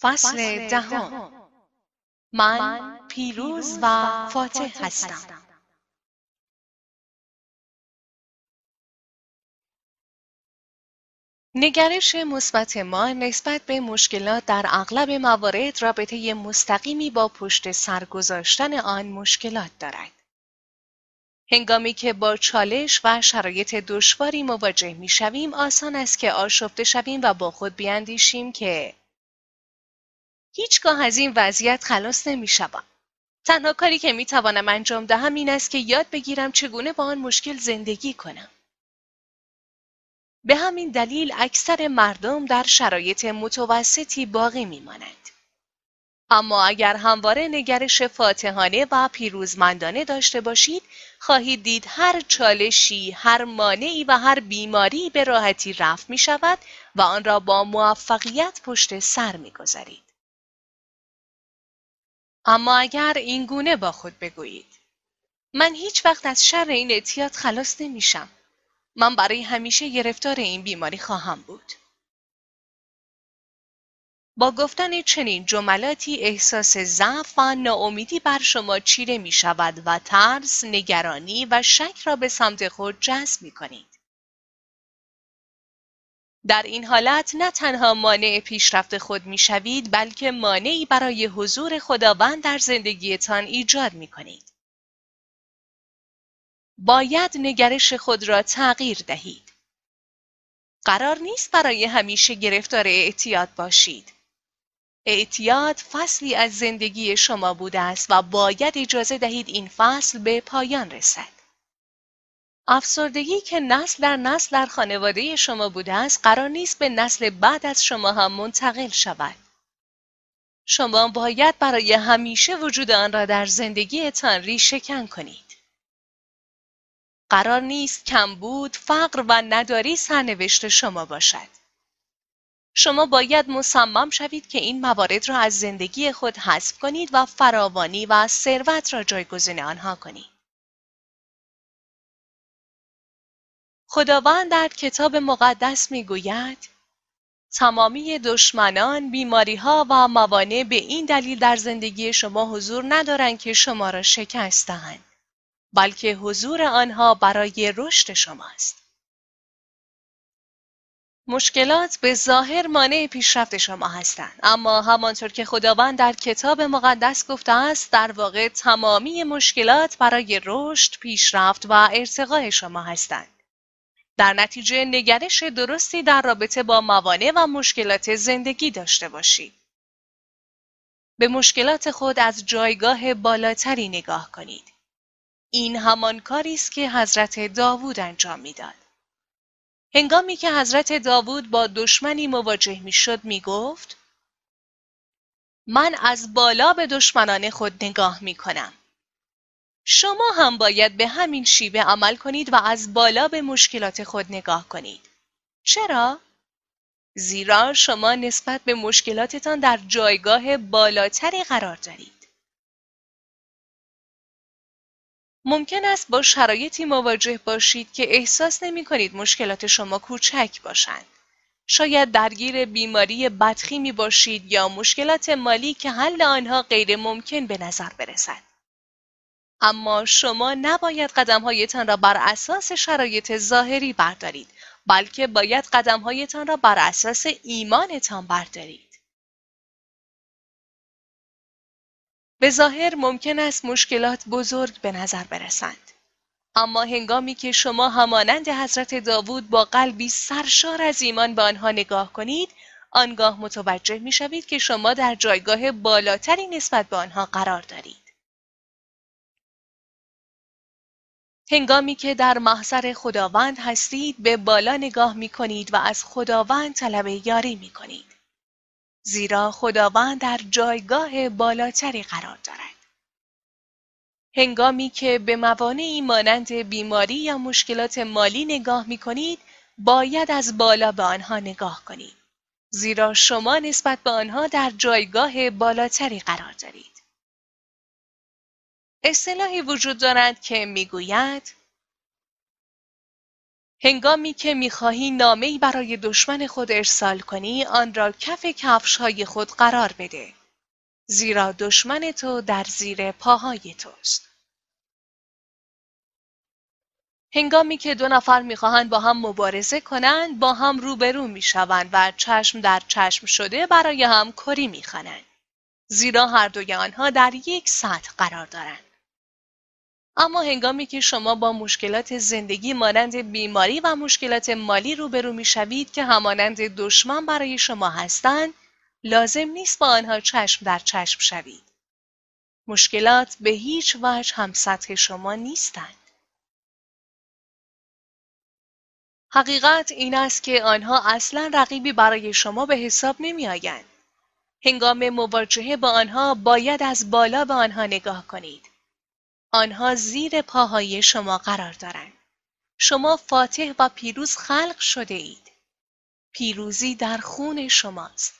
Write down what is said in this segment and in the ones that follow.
فصل دهم. من پیروز و فاتح هستم. نگرش مثبت ما نسبت به مشکلات در اغلب موارد رابطه مستقیمی با پشت سر گذاشتن آن مشکلات دارد. هنگامی که با چالش و شرایط دشواری مواجه می شویم آسان است که آشفته شویم و با خود بیاندیشیم که هیچگاه از این وضعیت خلاص نمی شوم. تنها کاری که می توانم انجام دهم این است که یاد بگیرم چگونه با آن مشکل زندگی کنم. به همین دلیل اکثر مردم در شرایط متوسطی باقی می مانند. اما اگر همواره نگرش فاتحانه و پیروزمندانه داشته باشید خواهید دید هر چالشی، هر مانعی و هر بیماری به راحتی رفت می شود و آن را با موفقیت پشت سر می گذارید. اما اگر این گونه با خود بگویید. من هیچ وقت از شر این اعتیاد خلاص نمیشم. من برای همیشه گرفتار این بیماری خواهم بود. با گفتن چنین جملاتی احساس ضعف و ناامیدی بر شما چیره می شود و ترس، نگرانی و شک را به سمت خود جذب می کنید. در این حالت نه تنها مانع پیشرفت خود می شوید بلکه مانعی برای حضور خداوند در زندگیتان ایجاد می کنید. باید نگرش خود را تغییر دهید. قرار نیست برای همیشه گرفتار اعتیاد باشید. اعتیاد فصلی از زندگی شما بوده است و باید اجازه دهید این فصل به پایان رسد. افسردگی که نسل در نسل در خانواده شما بوده است قرار نیست به نسل بعد از شما هم منتقل شود. شما باید برای همیشه وجود آن را در زندگیتان ریشهکن کنید. قرار نیست کمبود، فقر و نداری سرنوشت شما باشد. شما باید مصمم شوید که این موارد را از زندگی خود حذف کنید و فراوانی و ثروت را جایگزین آنها کنید. خداوند در کتاب مقدس می‌گوید تمامی دشمنان، بیماریها و موانع به این دلیل در زندگی شما حضور ندارند که شما را شکست دهند بلکه حضور آنها برای رشد شماست. مشکلات به ظاهر مانع پیشرفت شما هستند اما همانطور که خداوند در کتاب مقدس گفته است در واقع تمامی مشکلات برای رشد، پیشرفت و ارتقای شما هستند. در نتیجه نگرش درستی در رابطه با موانع و مشکلات زندگی داشته باشید. به مشکلات خود از جایگاه بالاتری نگاه کنید. این همان کاری است که حضرت داوود انجام می‌داد. هنگامی که حضرت داوود با دشمنی مواجه می‌شد می‌گفت من از بالا به دشمنان خود نگاه می کنم. شما هم باید به همین شیوه عمل کنید و از بالا به مشکلات خود نگاه کنید. چرا؟ زیرا شما نسبت به مشکلاتتان در جایگاه بالاتری قرار دارید. ممکن است با شرایطی مواجه باشید که احساس نمی کنید مشکلات شما کوچک باشند. شاید درگیر بیماری بدخیمی باشید یا مشکلات مالی که حل آنها غیر ممکن به نظر برسد. اما شما نباید قدمهایتان را بر اساس شرایط ظاهری بردارید بلکه باید قدمهایتان را بر اساس ایمانتان بردارید. به ظاهر ممکن است مشکلات بزرگ به نظر برسند. اما هنگامی که شما همانند حضرت داوود با قلبی سرشار از ایمان به آنها نگاه کنید، آنگاه متوجه می شوید که شما در جایگاه بالاتری نسبت به آنها قرار دارید. هنگامی که در محضر خداوند هستید به بالا نگاه می کنید و از خداوند طلب یاری می کنید. زیرا خداوند در جایگاه بالاتری قرار دارد. هنگامی که به موانعی مانند بیماری یا مشکلات مالی نگاه می کنید باید از بالا به آنها نگاه کنید. زیرا شما نسبت به آنها در جایگاه بالاتری قرار دارید. اصطلاحی وجود دارد که می‌گوید هنگامی که می‌خواهی نامهای برای دشمن خود ارسال کنی آن را کف کفشهای خود قرار بده زیرا دشمن تو در زیر پاهای توست. هنگامی که دو نفر می‌خواهند با هم مبارزه کنند با هم روبرو می‌شوند و چشم در چشم شده برای هم کری می‌خوانند زیرا هر دوی آنها در یک سطح قرار دارند. اما هنگامی که شما با مشکلات زندگی مانند بیماری و مشکلات مالی روبرو می‌شوید که همانند دشمن برای شما هستند لازم نیست با آنها چشم در چشم شوید مشکلات به هیچ وجه هم سطح شما نیستند حقیقت این است که آنها اصلا رقیبی برای شما به حساب نمی آیند. هنگام مواجهه با آنها باید از بالا به آنها نگاه کنید. آنها زیر پاهای شما قرار دارند. شما فاتح و پیروز خلق شده اید. پیروزی در خون شماست.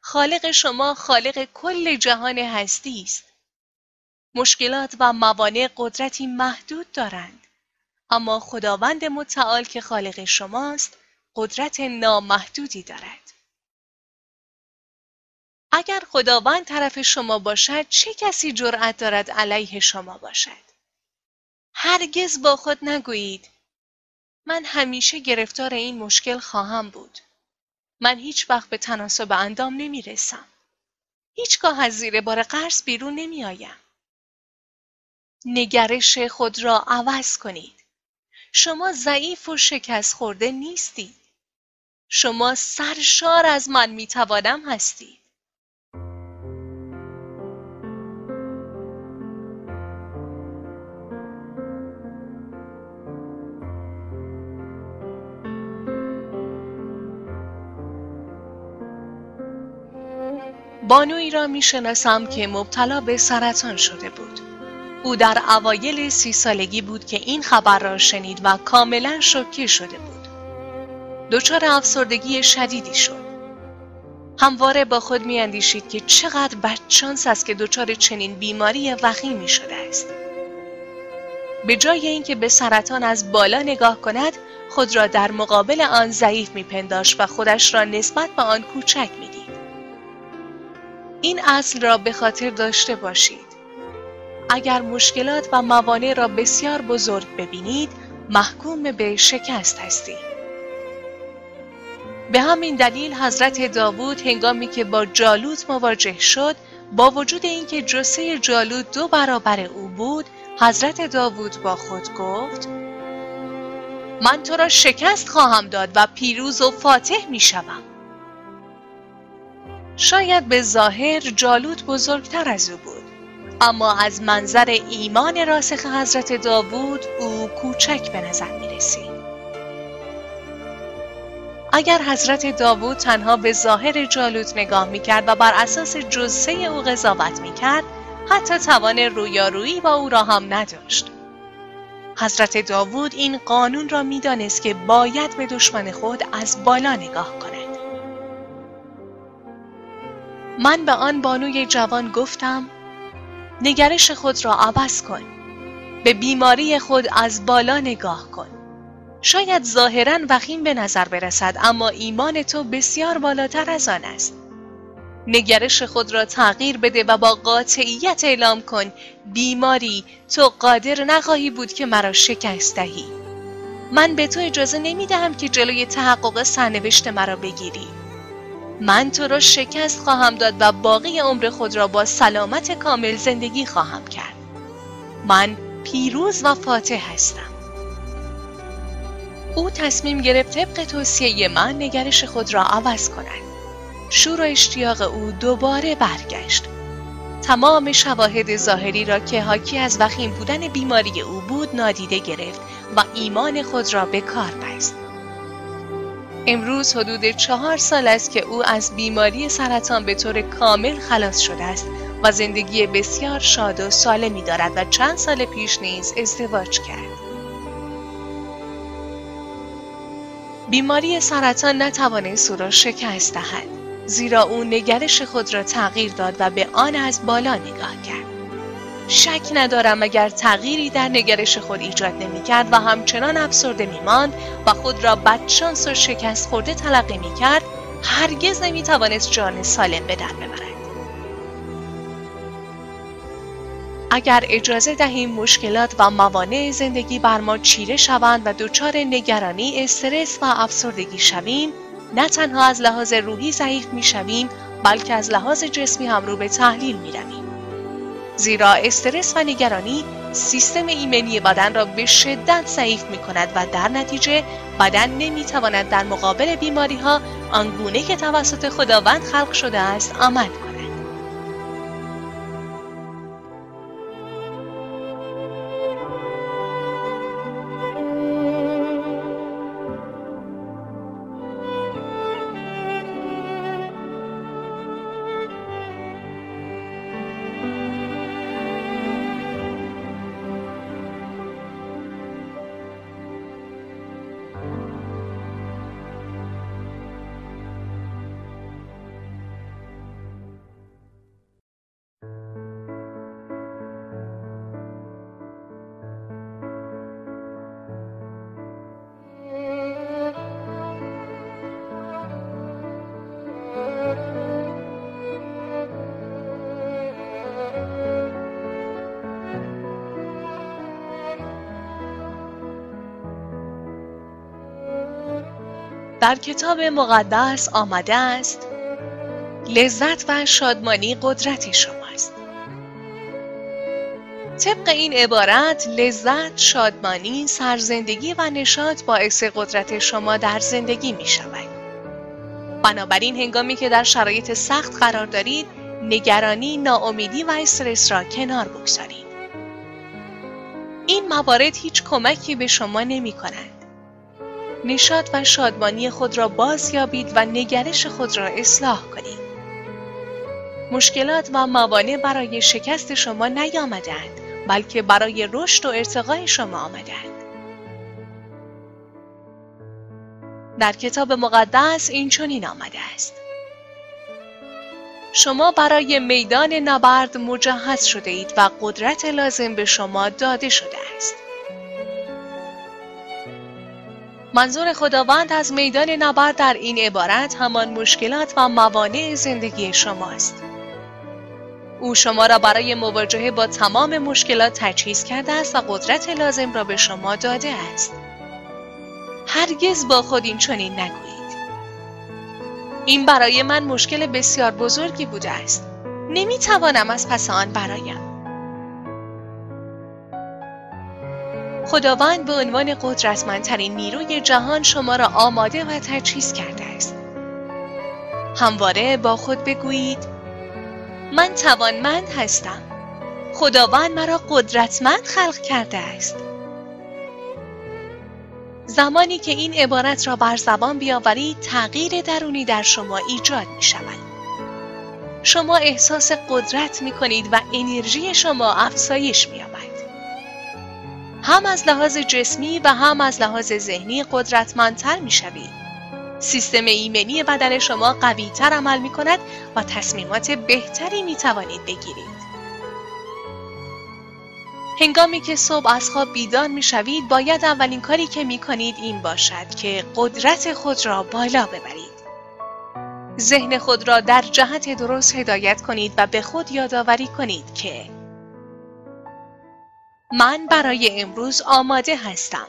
خالق شما خالق کل جهان هستی است. مشکلات و موانع قدرتی محدود دارند. اما خداوند متعال که خالق شماست قدرت نامحدودی دارد. اگر خداوند طرف شما باشد چه کسی جرأت دارد علیه شما باشد؟ هرگز با خود نگویید من همیشه گرفتار این مشکل خواهم بود. من هیچ وقت به تناسب اندام نمی رسم. هیچگاه از زیر بار قرض بیرون نمی آیم. نگرش خود را عوض کنید. شما ضعیف و شکست خورده نیستید. شما سرشار از من می‌توانم هستید. بانوی را می‌شناسم که مبتلا به سرطان شده بود. او در اوایل سی سالگی بود که این خبر را شنید و کاملا شوکه شده بود. دچار افسردگی شدیدی شد. همواره با خود میاندیشید که چقدر بدشانس است که دچار چنین بیماری وخیمی شده است. به جای اینکه به سرطان از بالا نگاه کند، خود را در مقابل آن ضعیف میپنداشت و خودش را نسبت به آن کوچک می‌دید. این اصل را به خاطر داشته باشید. اگر مشکلات و موانع را بسیار بزرگ ببینید محکوم به شکست هستید به همین دلیل حضرت داوود هنگامی که با جالوت مواجه شد با وجود اینکه جسه جالوت دو برابر او بود حضرت داوود با خود گفت من تو را شکست خواهم داد و پیروز و فاتح می شوم. شاید به ظاهر جالوت بزرگتر از او بود اما از منظر ایمان راسخ حضرت داوود او کوچک به نظر می رسید. اگر حضرت داوود تنها به ظاهر جالوت نگاه می کرد و بر اساس جزسه او قضاوت می کرد حتی توان رویارویی با او را هم نداشت. حضرت داوود این قانون را می‌دانست که باید به دشمن خود از بالا نگاه کند. من به آن بانوی جوان گفتم نگرش خود را عوض کن. به بیماری خود از بالا نگاه کن. شاید ظاهرا وخیم به نظر برسد اما ایمان تو بسیار بالاتر از آن است. نگرش خود را تغییر بده و با قاطعیت اعلام کن بیماری تو قادر نخواهی بود که مرا شکست دهی. من به تو اجازه نمی دهم که جلوی تحقق سرنوشت مرا بگیری. من تو را شکست خواهم داد و باقی عمر خود را با سلامت کامل زندگی خواهم کرد. من پیروز و فاتح هستم. او تصمیم گرفت طبق توصیه من نگرش خود را عوض کند. شور و اشتیاق او دوباره برگشت. تمام شواهد ظاهری را که حاکی از وخیم بودن بیماری او بود نادیده گرفت و ایمان خود را به کار بست. امروز حدود چهار سال است که او از بیماری سرطان به طور کامل خلاص شده است و زندگی بسیار شاد و سالمی دارد و چند سال پیش نیز ازدواج کرد. بیماری سرطان نتوانست او را شکست دهد زیرا او نگرش خود را تغییر داد و به آن از بالا نگاه کرد. شک ندارم اگر تغییری در نگرش خود ایجاد نمی‌کرد و همچنان افسرده میماند و خود را بدشانس و شکست خورده تلقی می‌کرد هرگز نمی‌توانست جان سالم به در ببرد اگر اجازه دهیم مشکلات و موانع زندگی بر ما چیره شوند و دچار نگرانی استرس و افسردگی شویم نه تنها از لحاظ روحی ضعیف می شویم بلکه از لحاظ جسمی هم رو به تحلیل می رویم. زیرا استرس و نگرانی سیستم ایمنی بدن را به شدت ضعیف می کند و در نتیجه بدن نمی تواند در مقابل بیماری ها آنگونه که توسط خداوند خلق شده است عمل در کتاب مقدس آمده است لذت و شادمانی قدرت شماست طبق این عبارت لذت، شادمانی، سرزندگی و نشاط باعث قدرت شما در زندگی می شود. بنابراین هنگامی که در شرایط سخت قرار دارید نگرانی، ناامیدی و استرس را کنار بگذارید. این موارد هیچ کمکی به شما نمی کنند. نشاط و شادمانی خود را باز یابید و نگرش خود را اصلاح کنید. مشکلات و موانع برای شکست شما نیامدند بلکه برای رشد و ارتقای شما آمدند. در کتاب مقدس این چنین آمده است. شما برای میدان نبرد مجهز شده اید و قدرت لازم به شما داده شده است. منظور خداوند از میدان نبرد در این عبارت همان مشکلات و موانع زندگی شماست. او شما را برای مواجهه با تمام مشکلات تجهیز کرده است و قدرت لازم را به شما داده است. هرگز با خود این چنین نگویید. این برای من مشکل بسیار بزرگی بوده است. نمی توانم از پس آن برایم. خداوند به عنوان قدرتمندترین نیروی جهان شما را آماده و تجهیز کرده است. همواره با خود بگویید من توانمند هستم. خداوند مرا قدرتمند خلق کرده است. زمانی که این عبارت را بر زبان بیاورید تغییر درونی در شما ایجاد می شود. شما احساس قدرت می کنید و انرژی شما افزایش می هم از لحاظ جسمی و هم از لحاظ ذهنی قدرتمندتر می شوید. سیستم ایمنی بدن شما قویتر عمل می کند و تصمیمات بهتری می توانید بگیرید. هنگامی که صبح از خواب بیدار می شوید باید اولین کاری که می کنید این باشد که قدرت خود را بالا ببرید. ذهن خود را در جهت درست هدایت کنید و به خود یادآوری کنید که من برای امروز آماده هستم.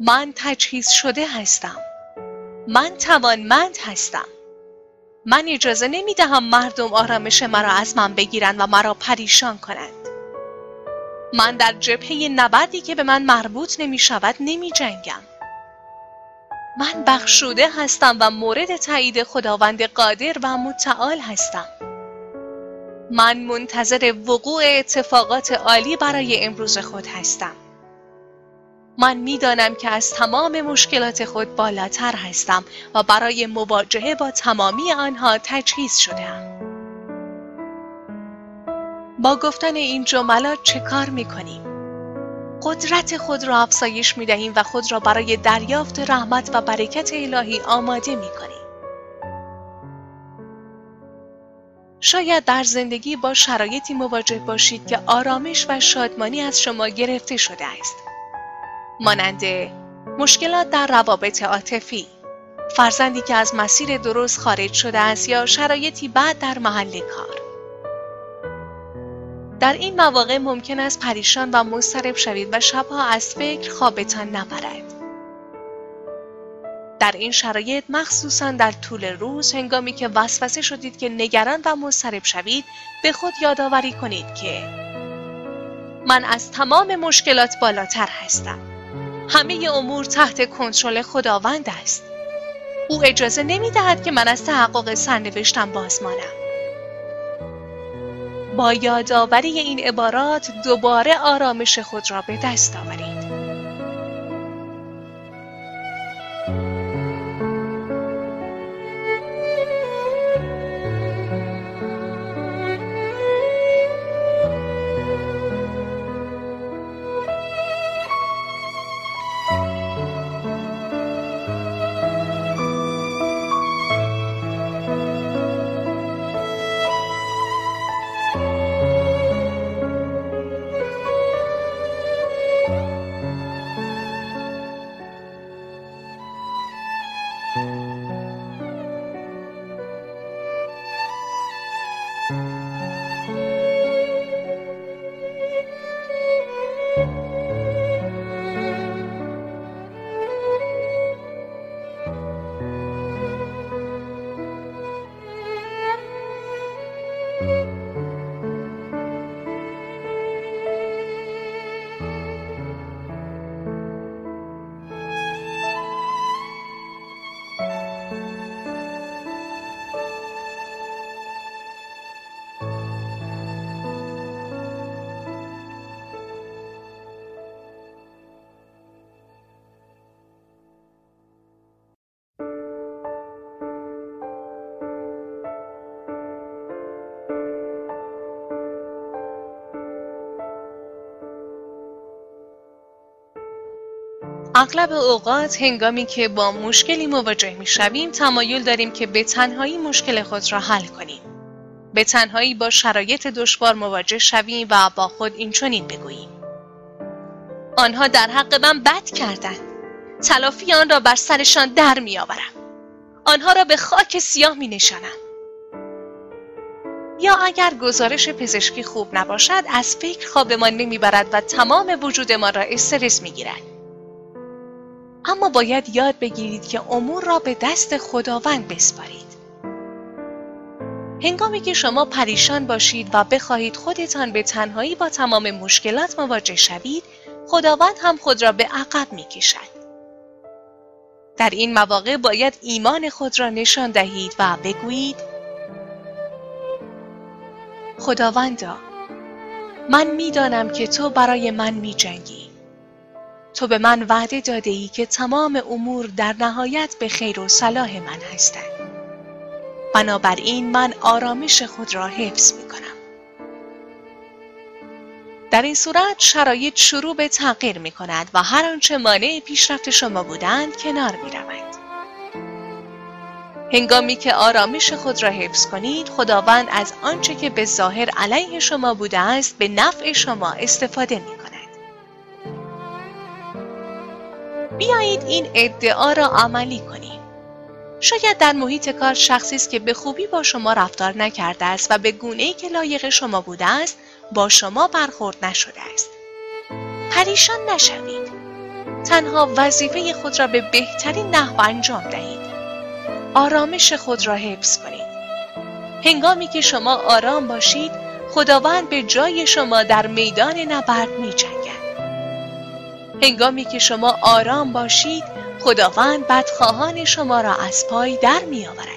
من تجهیز شده هستم. من توانمند هستم. من اجازه نمی دهم مردم آرامش مرا از من بگیرند و مرا پریشان کنند. من در جبهه نبردی که به من مربوط نمی شود نمی جنگم. من بخشوده هستم و مورد تایید خداوند قادر و متعال هستم. من منتظر وقوع اتفاقات عالی برای امروز خود هستم. من می‌دانم که از تمام مشکلات خود بالاتر هستم و برای مواجهه با تمامی آنها تجهیز شدم. با گفتن این جملات چه کار می کنیم؟ قدرت خود را افزایش می دهیم و خود را برای دریافت رحمت و برکت الهی آماده می کنیم. شاید در زندگی با شرایطی مواجه باشید که آرامش و شادمانی از شما گرفته شده است. مانند مشکلات در روابط عاطفی، فرزندی که از مسیر درست خارج شده است یا شرایطی بعد در محل کار. در این مواقع ممکن است پریشان و مضطرب شوید و شبها از فکر خوابتان نبرد. در این شرایط مخصوصا در طول روز هنگامی که وسوسه شدید که نگران و مضطرب شوید به خود یادآوری کنید که من از تمام مشکلات بالاتر هستم. همه امور تحت کنترل خداوند است. او اجازه نمی دهد که من از تحقق سرنوشتم بازمانم. با یادآوری این عبارات دوباره آرامش خود را به دست آورید. اغلب اوقات هنگامی که با مشکلی مواجه می شویم تمایل داریم که به تنهایی مشکل خود را حل کنیم. به تنهایی با شرایط دشوار مواجه شویم و با خود این چنین بگوییم. آنها در حق من بد کردند. تلافی آن را بر سرشان در می آورم. آنها را به خاک سیاه می نشانم. یا اگر گزارش پزشکی خوب نباشد از فکر خوابمان نمی‌برد و تمام وجود ما را استرس می‌گیرد اما باید یاد بگیرید که امور را به دست خداوند بسپارید. هنگامی که شما پریشان باشید و بخواهید خودتان به تنهایی با تمام مشکلات مواجه شوید، خداوند هم خود را به عقب می کشد. در این مواقع باید ایمان خود را نشان دهید و بگویید خداوندا من می‌دانم که تو برای من می جنگی. تو به من وعده داده ای که تمام امور در نهایت به خیر و صلاح من هستند. بنابراین من آرامش خود را حفظ می کنم. در این صورت شرایط شروع به تغییر می کند و هر آنچه مانع پیشرفت شما بودند کنار می روند. هنگامی که آرامش خود را حفظ کنید خداوند از آنچه که به ظاهر علیه شما بوده است به نفع شما استفاده می کند. بیایید این ادعا را عملی کنیم. شاید در محیط کار شخصی است که به خوبی با شما رفتار نکرده است و به گونه ای که لایق شما بوده است با شما برخورد نشده است. پریشان نشوید. تنها وظیفه خود را به بهترین نحو انجام دهید. آرامش خود را حفظ کنید. هنگامی که شما آرام باشید، خداوند به جای شما در میدان نبرد می جنگد. هنگامی که شما آرام باشید خداوند بدخواهان شما را از پای در می آورد.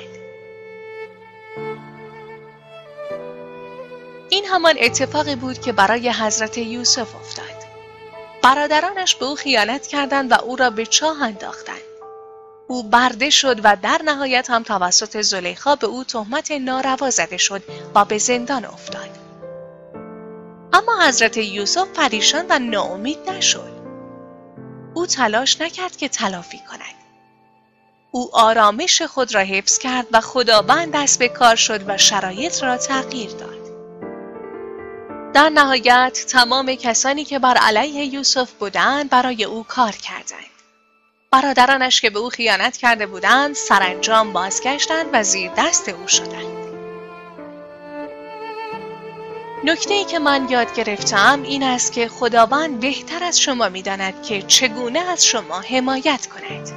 این همان اتفاقی بود که برای حضرت یوسف افتاد. برادرانش به او خیانت کردند و او را به چاه انداختند. او برده شد و در نهایت هم توسط زلیخا به او تهمت ناروا زده شد و به زندان افتاد. اما حضرت یوسف پریشان و ناامید نشد. او تلاش نکرد که تلافی کند. او آرامش خود را حفظ کرد و خداوند دست به کار شد و شرایط را تغییر داد. در نهایت تمام کسانی که بر علیه یوسف بودند برای او کار کردند. برادرانش که به او خیانت کرده بودند سرانجام بازگشتند و زیر دست او شدند. نکته ای که من یاد گرفتم این است که خداوند بهتر از شما می‌داند که چگونه از شما حمایت کند.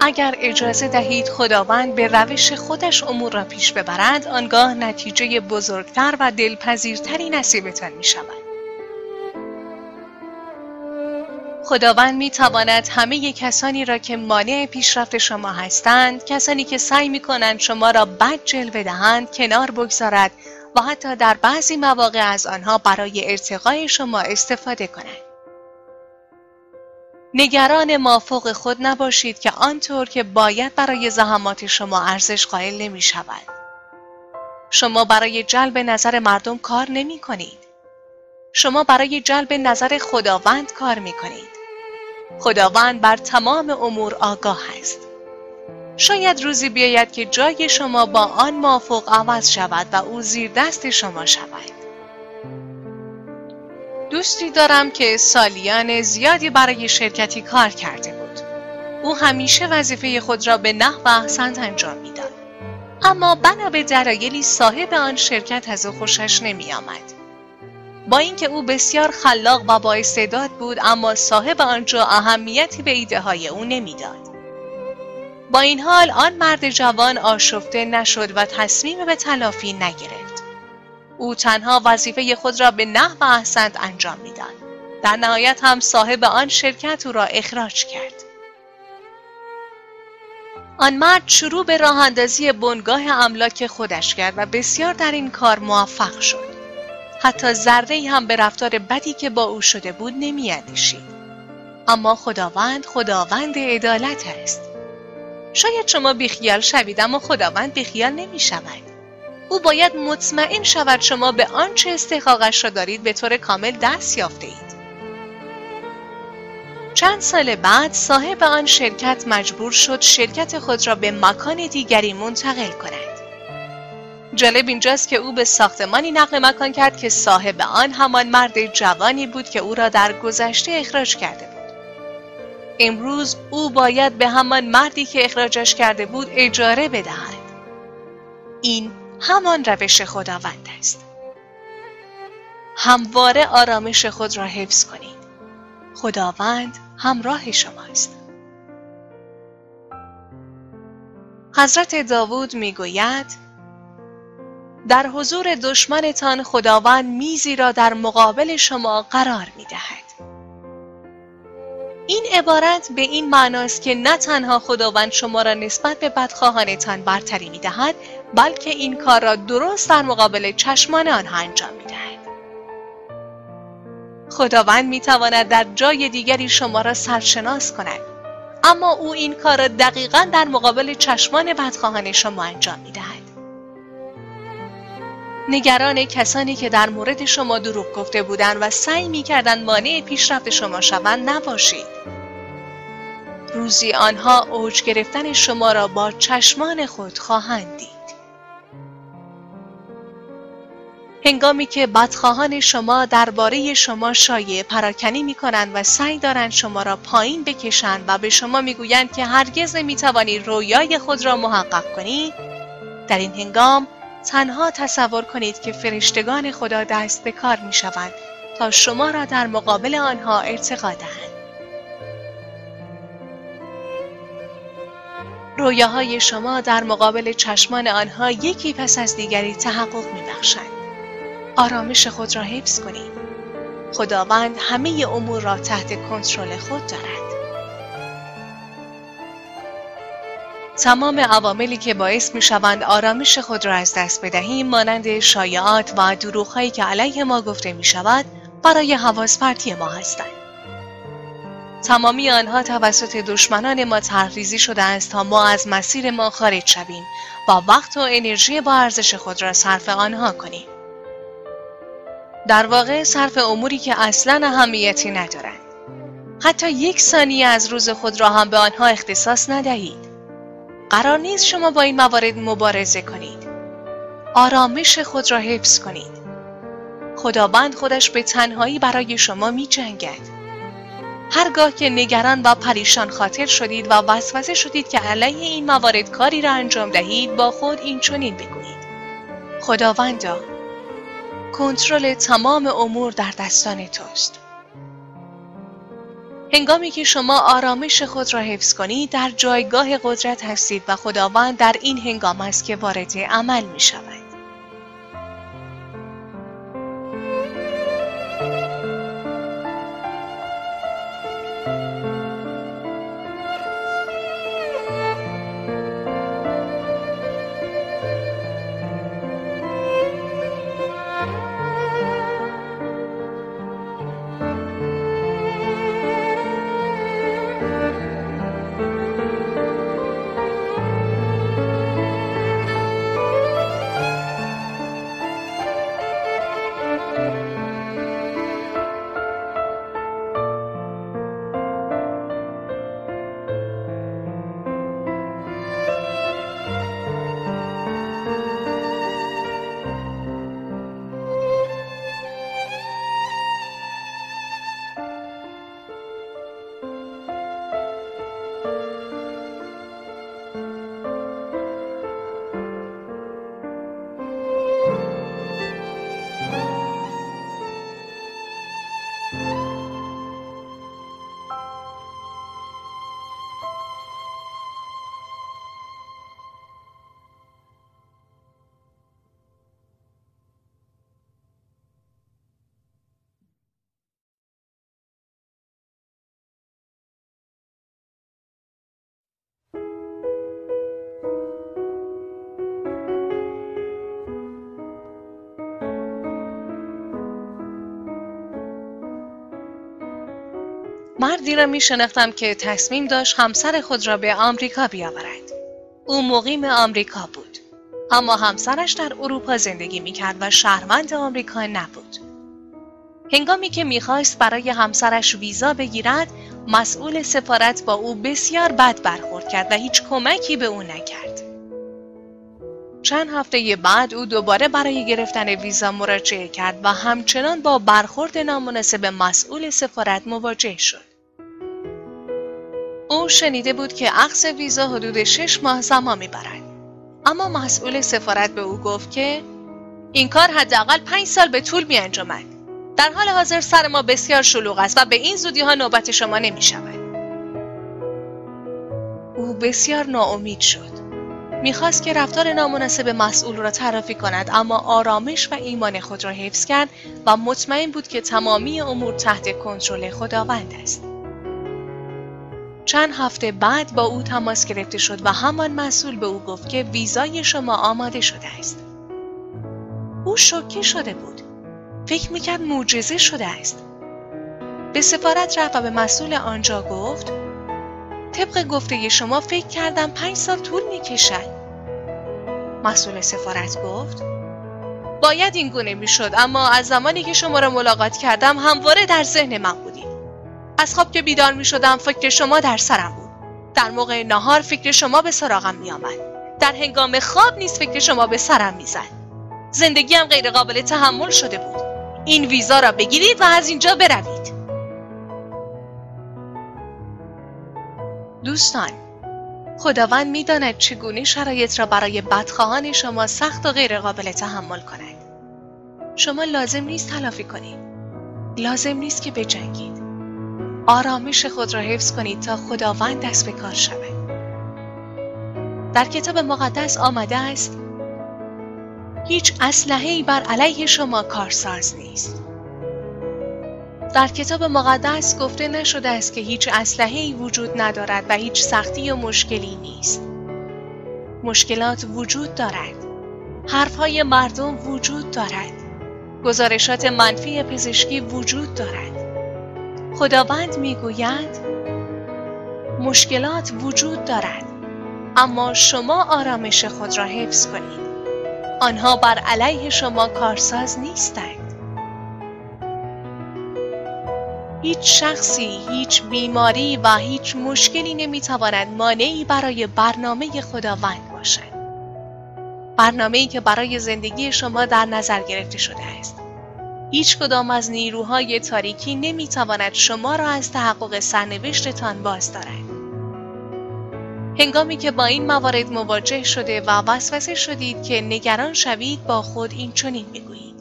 اگر اجازه دهید خداوند به روش خودش امور را پیش ببرد آنگاه نتیجه بزرگتر و دلپذیرتری نصیبتان می شود. خداوند می تواند همه کسانی را که مانع پیشرفت شما هستند کسانی که سعی می کنند شما را بد جلوه دهند کنار بگذارد حتی در بعضی مواقع از آنها برای ارتقای شما استفاده کند. نگران مافوق خود نباشید که آنطور که باید برای زحمات شما ارزش قائل نمی شود. شما برای جلب نظر مردم کار نمی کنید. شما برای جلب نظر خداوند کار می کنید. خداوند بر تمام امور آگاه است. شاید روزی بیاید که جای شما با آن مافوق عوض شود و او زیر دست شما شود. دوستی دارم که سالیان زیادی برای شرکتی کار کرده بود. او همیشه وظیفه خود را به نحو احسنت انجام می‌داد. اما بنا به دلایلی صاحب آن شرکت از او خوشش نمی آمد. با اینکه او بسیار خلاق و با استعداد بود اما صاحب آنجا اهمیتی به ایده های او نمی‌داد. با این حال آن مرد جوان آشفته نشد و تصمیم به تلافی نگرفت. او تنها وظیفه خود را به نحو احسنت انجام می‌داد. در نهایت هم صاحب آن شرکت او را اخراج کرد. آن مرد شروع به راه اندازی بنگاه املاک خودش کرد و بسیار در این کار موفق شد. حتی ذره هم به رفتار بدی که با او شده بود نمیاندیشید. اما خداوند خداوند عدالت است. شاید شما بیخیال شوید اما خداوند بیخیال نمی شود. او باید مطمئن شود شما به آنچه استحقاقش را دارید به طور کامل دست یافته اید. چند سال بعد صاحب آن شرکت مجبور شد شرکت خود را به مکان دیگری منتقل کند. جالب اینجاست که او به ساختمانی نقل مکان کرد که صاحب آن همان مرد جوانی بود که او را در گذشته اخراج کرده بود. امروز او باید به همان مردی که اخراجش کرده بود اجاره بدهد. این همان روش خداوند است. همواره آرامش خود را حفظ کنید. خداوند همراه شماست. حضرت داوود می‌گوید در حضور دشمنتان خداوند میزی را در مقابل شما قرار می دهد. این عبارت به این معناست که نه تنها خداوند شما را نسبت به بدخواهانتان برتری می دهد بلکه این کار را درست در مقابل چشمان آنها انجام می دهد. خداوند می تواند در جای دیگری شما را سرشناس کند اما او این کار را دقیقا در مقابل چشمان بدخواهان شما انجام می دهد. نگران کسانی که در مورد شما دروغ گفته بودند و سعی می کردن مانع پیشرفت شما شوند نباشید. روزی آنها اوج گرفتن شما را با چشمان خود خواهند دید. هنگامی که بدخواهان شما درباره شما شایع پراکنی می کنند و سعی دارند شما را پایین بکشند و به شما می‌گویند که هرگز نمی توانی رویای خود را محقق کنی در این هنگام تنها تصور کنید که فرشتگان خدا دست به کار می شوند تا شما را در مقابل آنها ارتقا دهند. رویاهای شما در مقابل چشمان آنها یکی پس از دیگری تحقق می بخشند. آرامش خود را حفظ کنید. خداوند همه امور را تحت کنترل خود دارد. تمام عواملی که باعث می شوند آرامش خود را از دست بدهیم مانند شایعات و دروغهایی که علیه ما گفته می شود برای حواس پرتی ما هستند. تمامی آنها توسط دشمنان ما تحریزی شده است تا ما از مسیر ما خارج شویم و وقت و انرژی با ارزش خود را صرف آنها کنیم. در واقع صرف اموری که اصلا اهمیتی ندارند. حتی یک ثانیه از روز خود را هم به آنها اختصاص ندهید. قرار نیست شما با این موارد مبارزه کنید. آرامش خود را حفظ کنید. خداوند خودش به تنهایی برای شما می جنگد. هرگاه که نگران و پریشان خاطر شدید و وسوسه شدید که علیه این موارد کاری را انجام دهید با خود این چنین بگویید خداوندا کنترل تمام امور در دستان توست هنگامی که شما آرامش خود را حفظ کنید در جایگاه قدرت هستید و خداوند در این هنگام است که وارد عمل می شود. مردی را می شناختم که تصمیم داشت همسر خود را به آمریکا بیاورد. او مقیم آمریکا بود. اما همسرش در اروپا زندگی می کرد و شهروند آمریکا نبود. هنگامی که می‌خواست برای همسرش ویزا بگیرد مسئول سفارت با او بسیار بد برخورد کرد و هیچ کمکی به او نکرد. چند هفته بعد او دوباره برای گرفتن ویزا مراجعه کرد و همچنان با برخورد نامناسب مسئول سفارت مواجه شد. او شنیده بود که عقص ویزا حدود شش ماه زمان می‌برد. اما مسئول سفارت به او گفت که این کار حداقل پنج سال به طول می انجامد. در حال حاضر سر ما بسیار شلوغ است و به این زودی ها نوبت شما نمی شود. او بسیار ناامید شد. می‌خواست که رفتار نامناسب مسئول را تعرفی کند اما آرامش و ایمان خود را حفظ کرد و مطمئن بود که تمامی امور تحت کنترل خداوند است. چند هفته بعد با او تماس گرفته شد و همان مسئول به او گفت که ویزای شما آماده شده است. او شوکه شده بود. فکر می‌کرد معجزه شده است. به سفارت رفت و به مسئول آنجا گفت طبق گفته شما فکر کردم پنج سال طول می‌کشد. مسئول سفارت گفت باید این گونه می‌شد اما از زمانی که شما را ملاقات کردم همواره در ذهن من بودید. از خواب که بیدار می شدم فکر شما در سرم بود. در موقع نهار فکر شما به سراغم می آمد. در هنگام خواب نیز فکر شما به سرم می زد. زندگیم غیر قابل تحمل شده بود. این ویزا را بگیرید و از اینجا بروید. دوستان خداوند می‌داند چگونه شرایط را برای بدخواهان شما سخت و غیر قابل تحمل کند. شما لازم نیست تلافی کنید. لازم نیست که بجنگید. آرامش خود را حفظ کنید تا خداوند دست به کار شود. در کتاب مقدس آمده است هیچ اسلحه‌ای بر علیه شما کارساز نیست. در کتاب مقدس گفته نشده است که هیچ اسلحه‌ای وجود ندارد و هیچ سختی و مشکلی نیست. مشکلات وجود دارد. حرفهای مردم وجود دارد. گزارشات منفی پزشکی وجود دارد. خداوند می‌گوید مشکلات وجود دارد اما شما آرامش خود را حفظ کنید آنها بر علیه شما کارساز نیستند هیچ شخصی، هیچ بیماری و هیچ مشکلی نمی‌تواند مانعی برای برنامه خداوند باشد. برنامه‌ای که برای زندگی شما در نظر گرفته شده است. هیچ کدام از نیروهای تاریکی نمی‌تواند شما را از تحقق سرنوشتتان باز دارد. هنگامی که با این موارد مواجه شده و وسوسه شدید که نگران شوید با خود این چنین می‌گویید.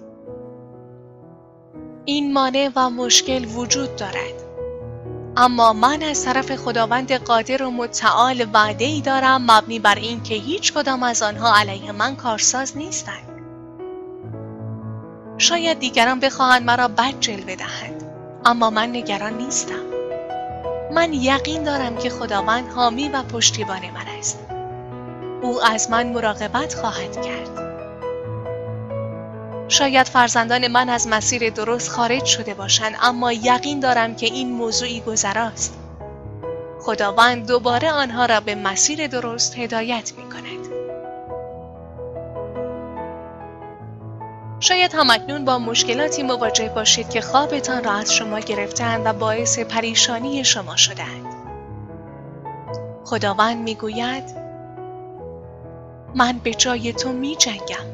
این مانع و مشکل وجود دارد. اما من از طرف خداوند قادر و متعال وعده ای دارم مبنی بر اینکه هیچ کدام از آنها علیه من کارساز نیستند. شاید دیگران بخواهند مرا بد جلوه دهند. اما من نگران نیستم. من یقین دارم که خداوند حامی و پشتیبان من است. او از من مراقبت خواهد کرد. شاید فرزندان من از مسیر درست خارج شده باشند اما یقین دارم که این موضوعی گذراست. خداوند دوباره آنها را به مسیر درست هدایت می کند. شاید همکنون با مشکلاتی مواجه باشید که خوابتان را از شما گرفتند و باعث پریشانی شما شدند. خداوند می‌گوید من به جای تو می جنگم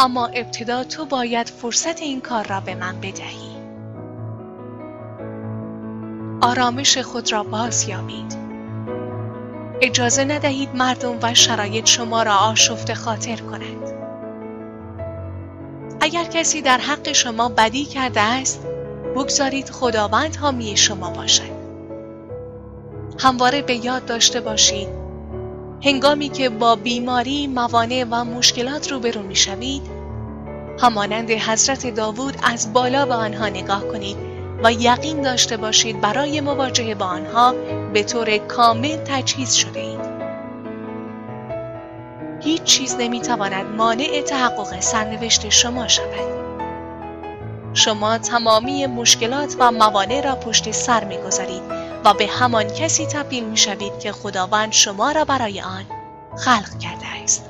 اما ابتدا تو باید فرصت این کار را به من بدهی. آرامش خود را باز یابید. اجازه ندهید مردم و شرایط شما را آشفت خاطر کنند. اگر کسی در حق شما بدی کرده است بگذارید خداوند حامی شما باشد همواره به یاد داشته باشید هنگامی که با بیماری موانع و مشکلات روبرو می شوید همانند حضرت داوود از بالا به آنها نگاه کنید و یقین داشته باشید برای مواجهه با آنها به طور کامل تجهیز شده اید. هیچ چیز نمی‌تواند مانع تحقق سرنوشت شما شود. شما تمامی مشکلات و موانع را پشت سر می‌گذارید و به همان کسی تبدیل می شوید که خداوند شما را برای آن خلق کرده است.